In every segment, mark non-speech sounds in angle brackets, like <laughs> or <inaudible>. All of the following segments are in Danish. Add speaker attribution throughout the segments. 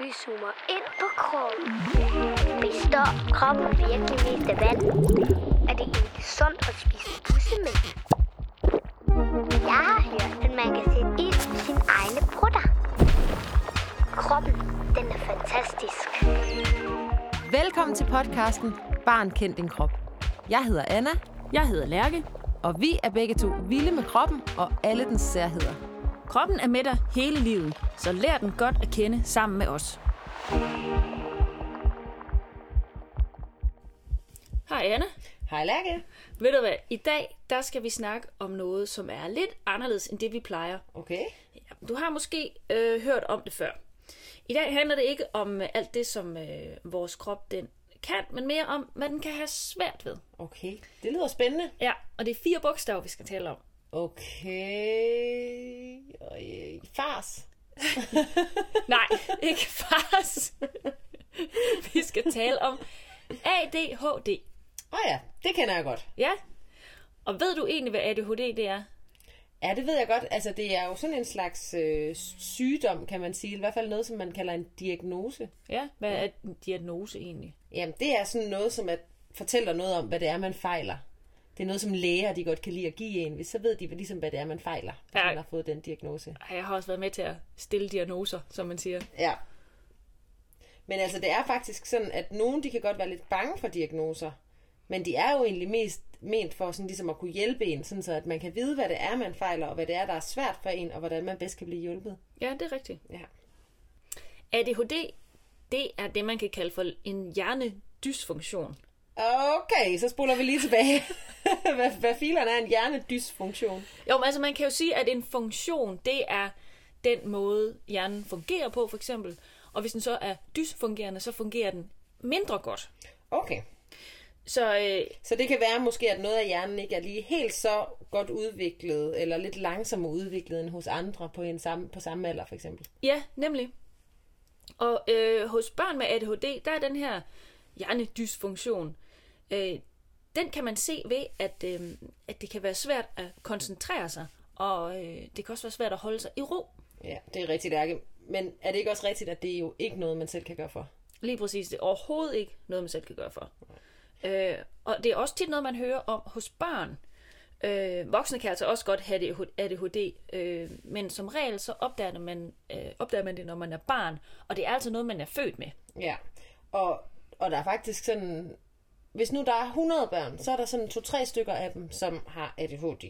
Speaker 1: Vi zoomer ind på kroppen. Består kroppen virkelig mest af vand? Er det egentlig sundt at spise bussemænd? Jeg har hørt, at man kan sætte ild i sine egne brutter. Kroppen, den er fantastisk.
Speaker 2: Velkommen til podcasten Barn kend din krop. Jeg hedder Anna,
Speaker 3: Jeg hedder Lærke.
Speaker 2: og vi er begge to vilde med kroppen og alle dens særheder.
Speaker 3: Kroppen er med dig hele livet, så lær den godt at kende sammen med os. Hej Anna.
Speaker 2: Hej Lærke.
Speaker 3: Ved du hvad, i dag der skal vi snakke om noget, som er lidt anderledes end det, vi plejer.
Speaker 2: Okay.
Speaker 3: Ja, Du har måske øh, hørt om det før. I dag handler det ikke om øh, alt det, som øh, vores krop den kan, men mere om, hvad den kan have svært ved.
Speaker 2: Okay, det lyder spændende.
Speaker 3: Ja, og det er fire bogstaver, vi skal tale om.
Speaker 2: Okay. Øh, fars. <laughs>
Speaker 3: Nej, ikke fars. <laughs> vi skal tale om ADHD.
Speaker 2: Åh oh ja, det kender jeg godt.
Speaker 3: Ja. Og ved du egentlig, hvad ADHD det er?
Speaker 2: Ja, det ved jeg godt. Altså, det er jo sådan en slags øh, sygdom, kan man sige. I hvert fald noget, som man kalder en diagnose.
Speaker 3: Ja, hvad er en diagnose egentlig?
Speaker 2: Jamen, det er sådan noget, som at fortæller noget om, hvad det er, man fejler. Det er noget, som læger de godt kan lide at give en, hvis så ved de ligesom, hvad det er, man fejler, hvis
Speaker 3: Ja.
Speaker 2: man har fået den diagnose.
Speaker 3: Jeg har også været med til at stille diagnoser, som man siger.
Speaker 2: Ja. Men altså, det er faktisk sådan, at nogen de kan godt være lidt bange for diagnoser. Men de er jo egentlig mest ment for sådan ligesom at kunne hjælpe en, sådan så at man kan vide, hvad det er, man fejler, og hvad det er, der er svært for en, og hvordan man bedst kan blive hjulpet.
Speaker 3: Ja, det er rigtigt.
Speaker 2: Ja.
Speaker 3: ADHD, det er det, man kan kalde for en hjernedysfunktion.
Speaker 2: Okay, så spoler vi lige tilbage. <laughs> hvad, hvad filerne er en hjernedysfunktion?
Speaker 3: Jo, men altså man kan jo sige, at en funktion, det er den måde, hjernen fungerer på, for eksempel. Og hvis den så er dysfungerende, så fungerer den mindre godt.
Speaker 2: Okay.
Speaker 3: Så øh,
Speaker 2: Så det kan være måske, at noget af hjernen ikke er lige helt så godt udviklet, eller lidt langsommere udviklet end hos andre på, en samme, på samme alder, for eksempel.
Speaker 3: Ja, nemlig. Og øh, hos børn med ADHD, der er den her hjernedysfunktion, øh, den kan man se ved, at, øh, at det kan være svært at koncentrere sig, og øh, det kan også være svært at holde sig i ro.
Speaker 2: Ja, det er rigtigt, Ærke. Men er det ikke også rigtigt, at det er jo ikke noget, man selv kan gøre for?
Speaker 3: Lige præcis, det er overhovedet ikke noget, man selv kan gøre for. Øh, og det er også tit noget, man hører om hos børn. Øh, voksne kan altså også godt have ADHD, øh, men som regel så opdager man, øh, opdager man det, når man er barn, og det er altså noget, man er født med.
Speaker 2: Ja, og, og der er faktisk sådan... Hvis nu der er 100 børn, så er der sådan to-tre stykker af dem, som har ADHD.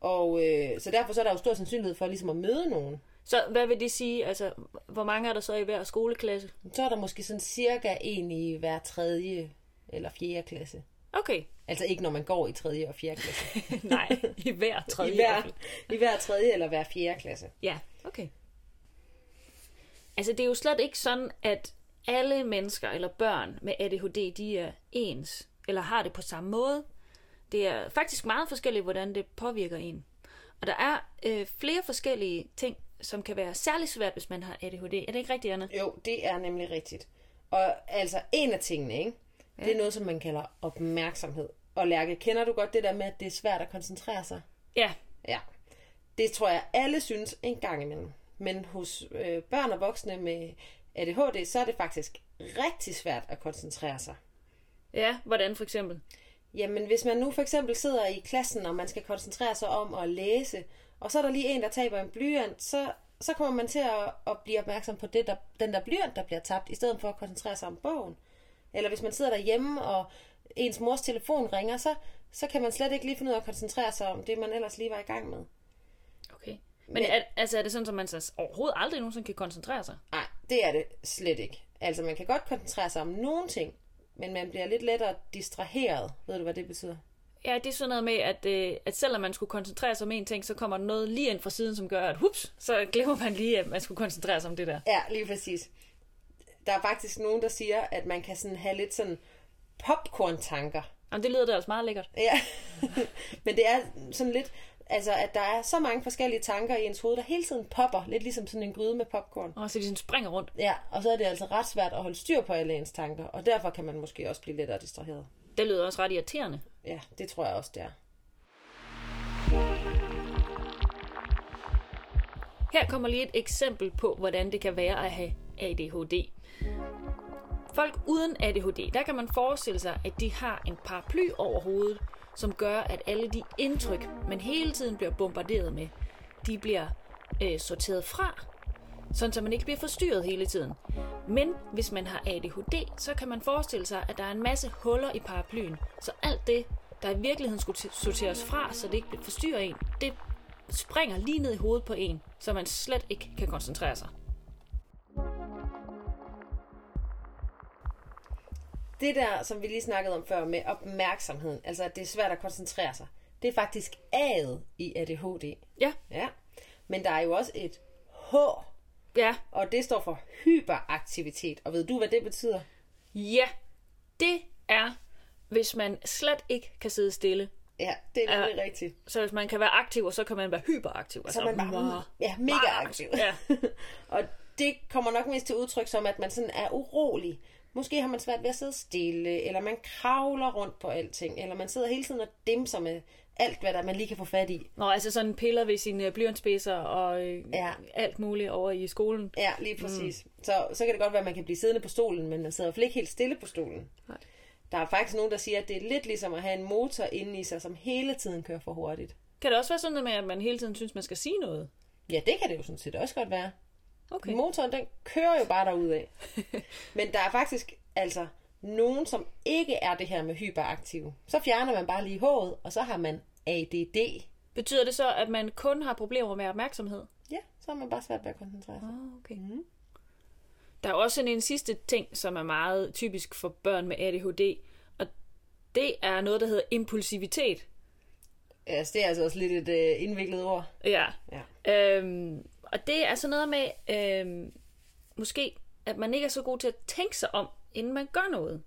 Speaker 2: Og øh, så derfor så er der jo stor sandsynlighed for ligesom at møde nogen.
Speaker 3: Så hvad vil det sige? Altså, hvor mange er der så i hver skoleklasse?
Speaker 2: Så er der måske sådan cirka en i hver tredje eller fjerde klasse.
Speaker 3: Okay.
Speaker 2: Altså ikke når man går i tredje og fjerde klasse. <laughs>
Speaker 3: Nej, i hver tredje.
Speaker 2: I hver, I hver tredje eller hver fjerde klasse.
Speaker 3: Ja, okay. Altså, det er jo slet ikke sådan, at alle mennesker eller børn med ADHD, de er ens, eller har det på samme måde. Det er faktisk meget forskelligt, hvordan det påvirker en. Og der er øh, flere forskellige ting, som kan være særlig svært, hvis man har ADHD. Er det ikke rigtigt, Anna?
Speaker 2: Jo, det er nemlig rigtigt. Og altså en af tingene, ikke? Det er noget, som man kalder opmærksomhed. Og Lærke, kender du godt det der med, at det er svært at koncentrere sig?
Speaker 3: Ja,
Speaker 2: Ja. Det tror jeg, alle synes en gang imellem. Men hos øh, børn og voksne med ADHD, så er det faktisk rigtig svært at koncentrere sig.
Speaker 3: ja, hvordan for eksempel?
Speaker 2: Jamen, hvis man nu for eksempel sidder i klassen, og man skal koncentrere sig om at læse, og så er der lige en, der taber en blyant, så, så kommer man til at, at blive opmærksom på det, der, den der blyant, der bliver tabt, i stedet for at koncentrere sig om bogen. Eller hvis man sidder derhjemme, og ens mors telefon ringer, så, så kan man slet ikke lige finde ud af at koncentrere sig om det, man ellers lige var i gang med.
Speaker 3: Okay. Men,
Speaker 2: Men-
Speaker 3: er, altså, er det sådan, at man så overhovedet aldrig nogensinde kan koncentrere sig?
Speaker 2: Nej, det er det slet ikke. Altså, man kan godt koncentrere sig om nogle ting, men man bliver lidt lettere distraheret. Ved du, hvad det betyder?
Speaker 3: Ja, det er sådan noget med, at, øh, at selvom man skulle koncentrere sig om en ting, så kommer der noget lige ind fra siden, som gør, at hups, så glemmer man lige, at man skulle koncentrere sig om det der.
Speaker 2: Ja, lige præcis. Der er faktisk nogen, der siger, at man kan sådan have lidt sådan popcorn-tanker.
Speaker 3: Jamen, det lyder da også meget lækkert.
Speaker 2: Ja, <laughs> men det er sådan lidt, altså at der er så mange forskellige tanker i ens hoved, der hele tiden popper, lidt ligesom sådan en gryde med popcorn.
Speaker 3: Og så de sådan springer rundt.
Speaker 2: Ja, og så er det altså ret svært at holde styr på alle ens tanker, og derfor kan man måske også blive lettere distraheret.
Speaker 3: Det lyder også ret irriterende.
Speaker 2: Ja, det tror jeg også, det er.
Speaker 3: Her kommer lige et eksempel på, hvordan det kan være at have ADHD. Folk uden ADHD, der kan man forestille sig, at de har en paraply over hovedet, som gør, at alle de indtryk, man hele tiden bliver bombarderet med, de bliver øh, sorteret fra, sådan så man ikke bliver forstyrret hele tiden. Men hvis man har ADHD, så kan man forestille sig, at der er en masse huller i paraplyen, så alt det, der i virkeligheden skulle sorteres fra, så det ikke forstyrrer en, det springer lige ned i hovedet på en, så man slet ikke kan koncentrere sig.
Speaker 2: Det der, som vi lige snakkede om før med opmærksomheden, altså at det er svært at koncentrere sig, det er faktisk A'et i ADHD.
Speaker 3: Ja,
Speaker 2: Ja. Men der er jo også et H,
Speaker 3: ja,
Speaker 2: og det står for hyperaktivitet. Og ved du, hvad det betyder?
Speaker 3: ja. Det er, hvis man slet ikke kan sidde stille.
Speaker 2: Ja, det er nemlig rigtigt.
Speaker 3: Så hvis man kan være aktiv, og så kan man være hyperaktiv.
Speaker 2: Så er man bare
Speaker 3: meget-
Speaker 2: ja, mega aktiv.
Speaker 3: Ja. <laughs>
Speaker 2: og det kommer nok mest til udtryk som, at man sådan er urolig. Måske har man svært ved at sidde stille, eller man kravler rundt på alting, eller man sidder hele tiden og dimser med alt, hvad der man lige kan få fat i.
Speaker 3: Nå, altså sådan piller ved sine blyantspidser og øh,
Speaker 2: Ja.
Speaker 3: alt muligt over i skolen.
Speaker 2: Ja, lige præcis. Mm. Så, så kan det godt være, at man kan blive siddende på stolen, men man sidder i ikke helt stille på stolen.
Speaker 3: Nej.
Speaker 2: Der er faktisk nogen, der siger, at det er lidt ligesom at have en motor inde i sig, som hele tiden kører for hurtigt.
Speaker 3: Kan det også være sådan noget med, at man hele tiden synes, man skal sige noget?
Speaker 2: Ja, det kan det jo sådan set også godt være.
Speaker 3: Okay.
Speaker 2: Motoren, den kører jo bare af. <laughs> Men der er faktisk altså nogen, som ikke er det her med hyperaktive. Så fjerner man bare lige håret, og så har man ADD.
Speaker 3: Betyder det så, at man kun har problemer med opmærksomhed?
Speaker 2: Ja, så har man bare svært ved at koncentrere sig.
Speaker 3: Ah, okay. Mm. Der er også sådan en sidste ting, som er meget typisk for børn med ADHD, og det er noget, der hedder impulsivitet.
Speaker 2: Ja, så det er altså også lidt et øh, indviklet ord.
Speaker 3: Ja.
Speaker 2: Ja.
Speaker 3: Øhm, og det er sådan noget med, øhm, måske, at man ikke er så god til at tænke sig om, inden man gør noget.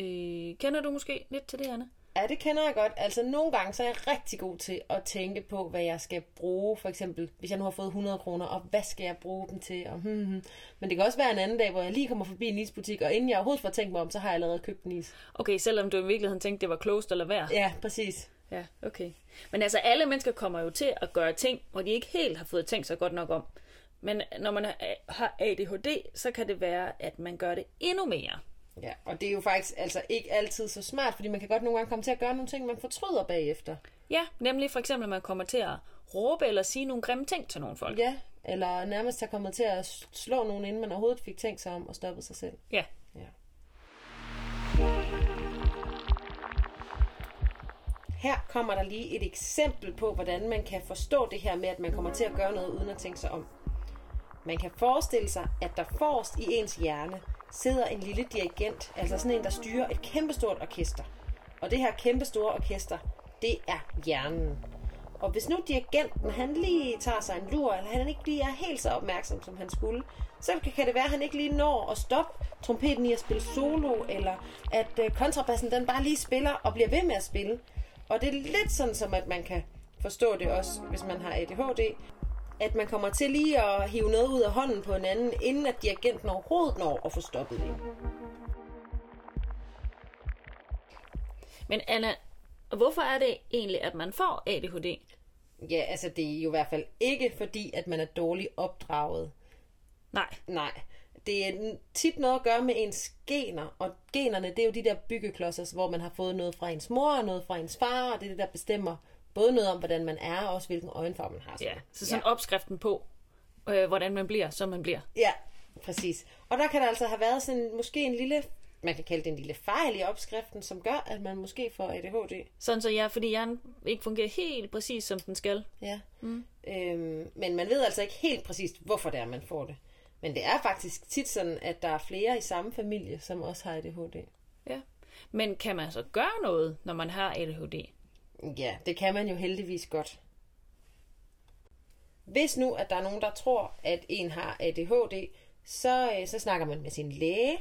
Speaker 3: Øh, kender du måske lidt til det, Anna?
Speaker 2: Ja, det kender jeg godt. Altså, nogle gange så er jeg rigtig god til at tænke på, hvad jeg skal bruge. For eksempel, hvis jeg nu har fået 100 kroner, og hvad skal jeg bruge dem til? Og, hmm, hmm. Men det kan også være en anden dag, hvor jeg lige kommer forbi en isbutik, og inden jeg overhovedet får tænkt mig om, så har jeg allerede købt en is.
Speaker 3: Okay, selvom du i virkeligheden tænkte, det var klogest at lade være.
Speaker 2: Ja, præcis.
Speaker 3: Ja, okay. Men altså, alle mennesker kommer jo til at gøre ting, hvor de ikke helt har fået tænkt sig godt nok om. Men når man har ADHD, så kan det være, at man gør det endnu mere.
Speaker 2: Ja, og det er jo faktisk altså ikke altid så smart, fordi man kan godt nogle gange komme til at gøre nogle ting, man fortryder bagefter.
Speaker 3: Ja, nemlig for eksempel, at man kommer til at råbe eller sige nogle grimme ting til nogle folk.
Speaker 2: Ja, eller nærmest er kommet til at slå nogen, inden man overhovedet fik tænkt sig om og stoppet sig selv.
Speaker 3: Ja.
Speaker 2: Her kommer der lige et eksempel på, hvordan man kan forstå det her med, at man kommer til at gøre noget uden at tænke sig om. Man kan forestille sig, at der forrest i ens hjerne sidder en lille dirigent, altså sådan en, der styrer et kæmpestort orkester. Og det her kæmpestore orkester, det er hjernen. Og hvis nu dirigenten, han lige tager sig en lur, eller han ikke lige er helt så opmærksom, som han skulle, så kan det være, at han ikke lige når at stoppe trompeten i at spille solo, eller at øh, kontrabassen den bare lige spiller og bliver ved med at spille. Og det er lidt sådan, som at man kan forstå det også, hvis man har ADHD, at man kommer til lige at hive noget ud af hånden på en anden, inden at dirigenten overhovedet når at få stoppet det.
Speaker 3: Men Anna, hvorfor er det egentlig, at man får ADHD?
Speaker 2: Ja, altså det er jo i hvert fald ikke fordi, at man er dårligt opdraget.
Speaker 3: Nej.
Speaker 2: Nej. Det er tit noget at gøre med ens gener, og generne, det er jo de der byggeklodser, hvor man har fået noget fra ens mor og noget fra ens far, og det er det, der bestemmer både noget om, hvordan man er, og også hvilken øjenfarve man har.
Speaker 3: Ja, så sådan ja. opskriften på, øh, hvordan man bliver, som man bliver.
Speaker 2: Ja, præcis. Og der kan der altså have været sådan måske en lille, man kan kalde det en lille fejl i opskriften, som gør, at man måske får ADHD.
Speaker 3: Sådan så ja, fordi hjernen ikke fungerer helt præcis, som den skal.
Speaker 2: Ja. Mm. Øhm, men man ved altså ikke helt præcist, hvorfor det er, man får det. Men det er faktisk tit sådan, at der er flere i samme familie, som også har ADHD.
Speaker 3: Ja. Men kan man så gøre noget, når man har ADHD?
Speaker 2: Ja, det kan man jo heldigvis godt. Hvis nu, at der er nogen, der tror, at en har ADHD, så, øh, så snakker man med sin læge,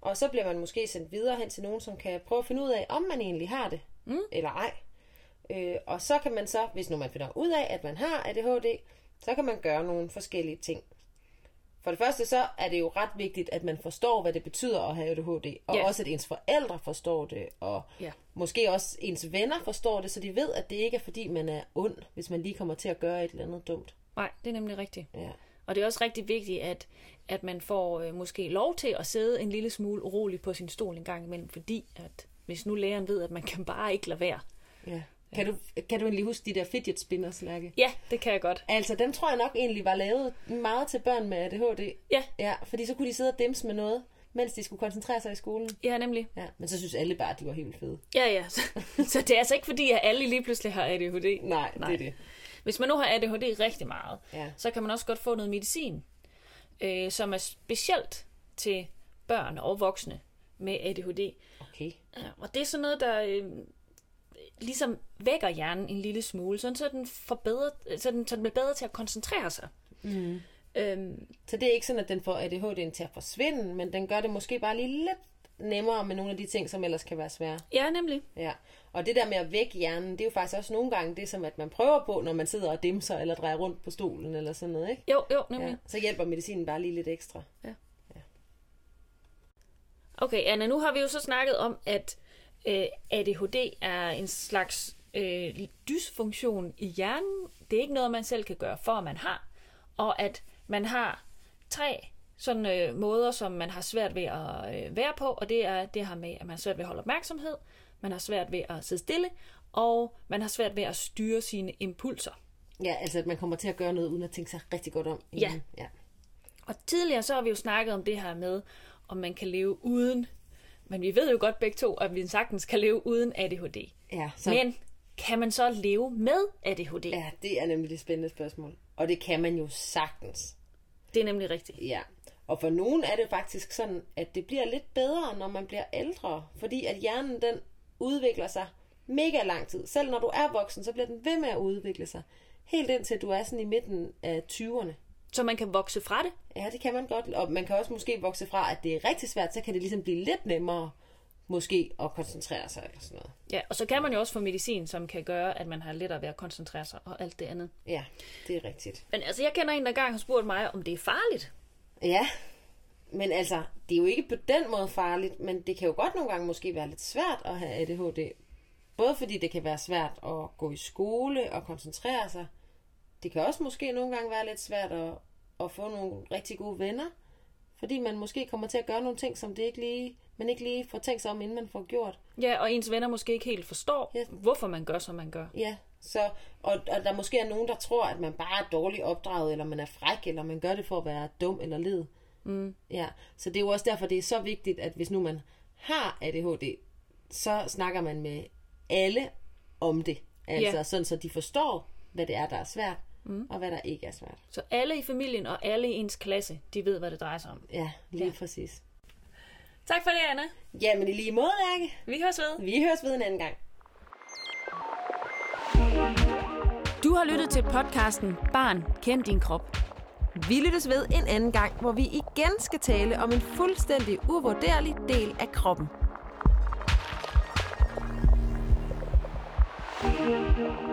Speaker 2: og så bliver man måske sendt videre hen til nogen, som kan prøve at finde ud af, om man egentlig har det, mm. eller ej. Øh, og så kan man så, hvis nu man finder ud af, at man har ADHD, så kan man gøre nogle forskellige ting. For det første så er det jo ret vigtigt, at man forstår, hvad det betyder at have ADHD, og
Speaker 3: Ja.
Speaker 2: også at ens forældre forstår det, og
Speaker 3: Ja.
Speaker 2: måske også ens venner forstår det, så de ved, at det ikke er fordi, man er ond, hvis man lige kommer til at gøre et eller andet dumt.
Speaker 3: Nej, det er nemlig rigtigt.
Speaker 2: Ja.
Speaker 3: Og det er også rigtig vigtigt, at, at man får øh, måske lov til at sidde en lille smule urolig på sin stol en gang imellem, fordi at hvis nu læreren ved, at man kan bare ikke lade være.
Speaker 2: ja. Kan, du, kan du egentlig huske de der fidget spinners, Lærke?
Speaker 3: Ja, det kan jeg godt.
Speaker 2: Altså, dem tror jeg nok egentlig var lavet meget til børn med ADHD.
Speaker 3: Ja,
Speaker 2: Ja, fordi så kunne de sidde og dimse med noget, mens de skulle koncentrere sig i skolen.
Speaker 3: ja nemlig.
Speaker 2: Ja, men så synes alle bare, at de var helt fede.
Speaker 3: Ja, ja. Så, <laughs> så det er altså ikke fordi, at alle lige pludselig har ADHD.
Speaker 2: Nej, Nej. det er det.
Speaker 3: Hvis man nu har ADHD rigtig meget,
Speaker 2: Ja.
Speaker 3: så kan man også godt få noget medicin, øh, som er specielt til børn og voksne med ADHD.
Speaker 2: Okay.
Speaker 3: Ja, og det er sådan noget, der øh, ligesom vækker hjernen en lille smule, sådan så den, får bedre, så den, så den bliver bedre til at koncentrere sig. Mm. Øhm,
Speaker 2: Så det er ikke sådan, at den får ADHD'en til at forsvinde, men den gør det måske bare lige lidt nemmere med nogle af de ting, som ellers kan være svære.
Speaker 3: ja, nemlig.
Speaker 2: Ja. Og det der med at vække hjernen, det er jo faktisk også nogle gange det, som at man prøver på, når man sidder og dimser eller drejer rundt på stolen eller sådan noget, ikke?
Speaker 3: Jo, jo, nemlig.
Speaker 2: Ja. Så hjælper medicinen bare lige lidt ekstra.
Speaker 3: Okay, Anna, nu har vi jo så snakket om, at øh, ADHD er en slags øh, dysfunktion i hjernen. Det er ikke noget, man selv kan gøre for, at man har. Og at man har tre sådan øh, måder, som man har svært ved at øh, være på, og det er det her med, at man har svært ved at holde opmærksomhed, man har svært ved at sidde stille, og man har svært ved at styre sine impulser.
Speaker 2: Ja, altså at man kommer til at gøre noget, uden at tænke sig rigtig godt om.
Speaker 3: Ja.
Speaker 2: ja.
Speaker 3: Og tidligere så har vi jo snakket om det her med, om man kan leve uden, men vi ved jo godt begge to, at vi sagtens kan leve uden ADHD.
Speaker 2: Ja, så,
Speaker 3: Men kan man så leve med ADHD? Ja.
Speaker 2: det er nemlig det spændende spørgsmål. Og det kan man jo sagtens.
Speaker 3: Det er nemlig rigtigt.
Speaker 2: Ja. Og for nogen er det faktisk sådan, at det bliver lidt bedre, når man bliver ældre. Fordi at hjernen, den udvikler sig mega lang tid. Selv når du er voksen, så bliver den ved med at udvikle sig. Helt indtil du er sådan i midten af 20'erne.
Speaker 3: Så man kan vokse fra det?
Speaker 2: Ja, det kan man godt. Og man kan også måske vokse fra, at det er rigtig svært, så kan det ligesom blive lidt nemmere måske at koncentrere sig eller sådan noget.
Speaker 3: Ja, og så kan man jo også få medicin, som kan gøre, at man har lettere ved at koncentrere sig og alt det andet.
Speaker 2: Ja, det er rigtigt.
Speaker 3: Men altså, jeg kender en, der engang har spurgt mig, om det er farligt.
Speaker 2: Ja, men altså, det er jo ikke på den måde farligt, men det kan jo godt nogle gange måske være lidt svært at have ADHD. Både fordi det kan være svært at gå i skole og koncentrere sig. Det kan også måske nogle gange være lidt svært at, at få nogle rigtig gode venner. Fordi man måske kommer til at gøre nogle ting, som det ikke lige, man ikke lige får tænkt sig om, inden man får gjort.
Speaker 3: Ja, og ens venner måske ikke helt forstår,
Speaker 2: Ja.
Speaker 3: hvorfor man gør, som man gør.
Speaker 2: Ja, så, og, og der måske er nogen, der tror, at man bare er dårligt opdraget, eller man er fræk, eller man gør det for at være dum eller led. Mm. Ja, så det er jo også derfor, det er så vigtigt, at hvis nu man har ADHD, så snakker man med alle om det. Altså
Speaker 3: Ja.
Speaker 2: sådan, så de forstår, hvad det er, der er svært, mm. og hvad der ikke er svært.
Speaker 3: Så alle i familien og alle i ens klasse, de ved, hvad det drejer sig om.
Speaker 2: Ja, lige
Speaker 3: ja.
Speaker 2: præcis.
Speaker 3: Tak for det, Anna.
Speaker 2: Jamen i lige måde, Lærke.
Speaker 3: Vi høres ved.
Speaker 2: Vi høres ved en anden gang.
Speaker 4: Du har lyttet til podcasten Barn, kend din krop. Vi lyttes ved en anden gang, hvor vi igen skal tale om en fuldstændig uvurderlig del af kroppen. thank you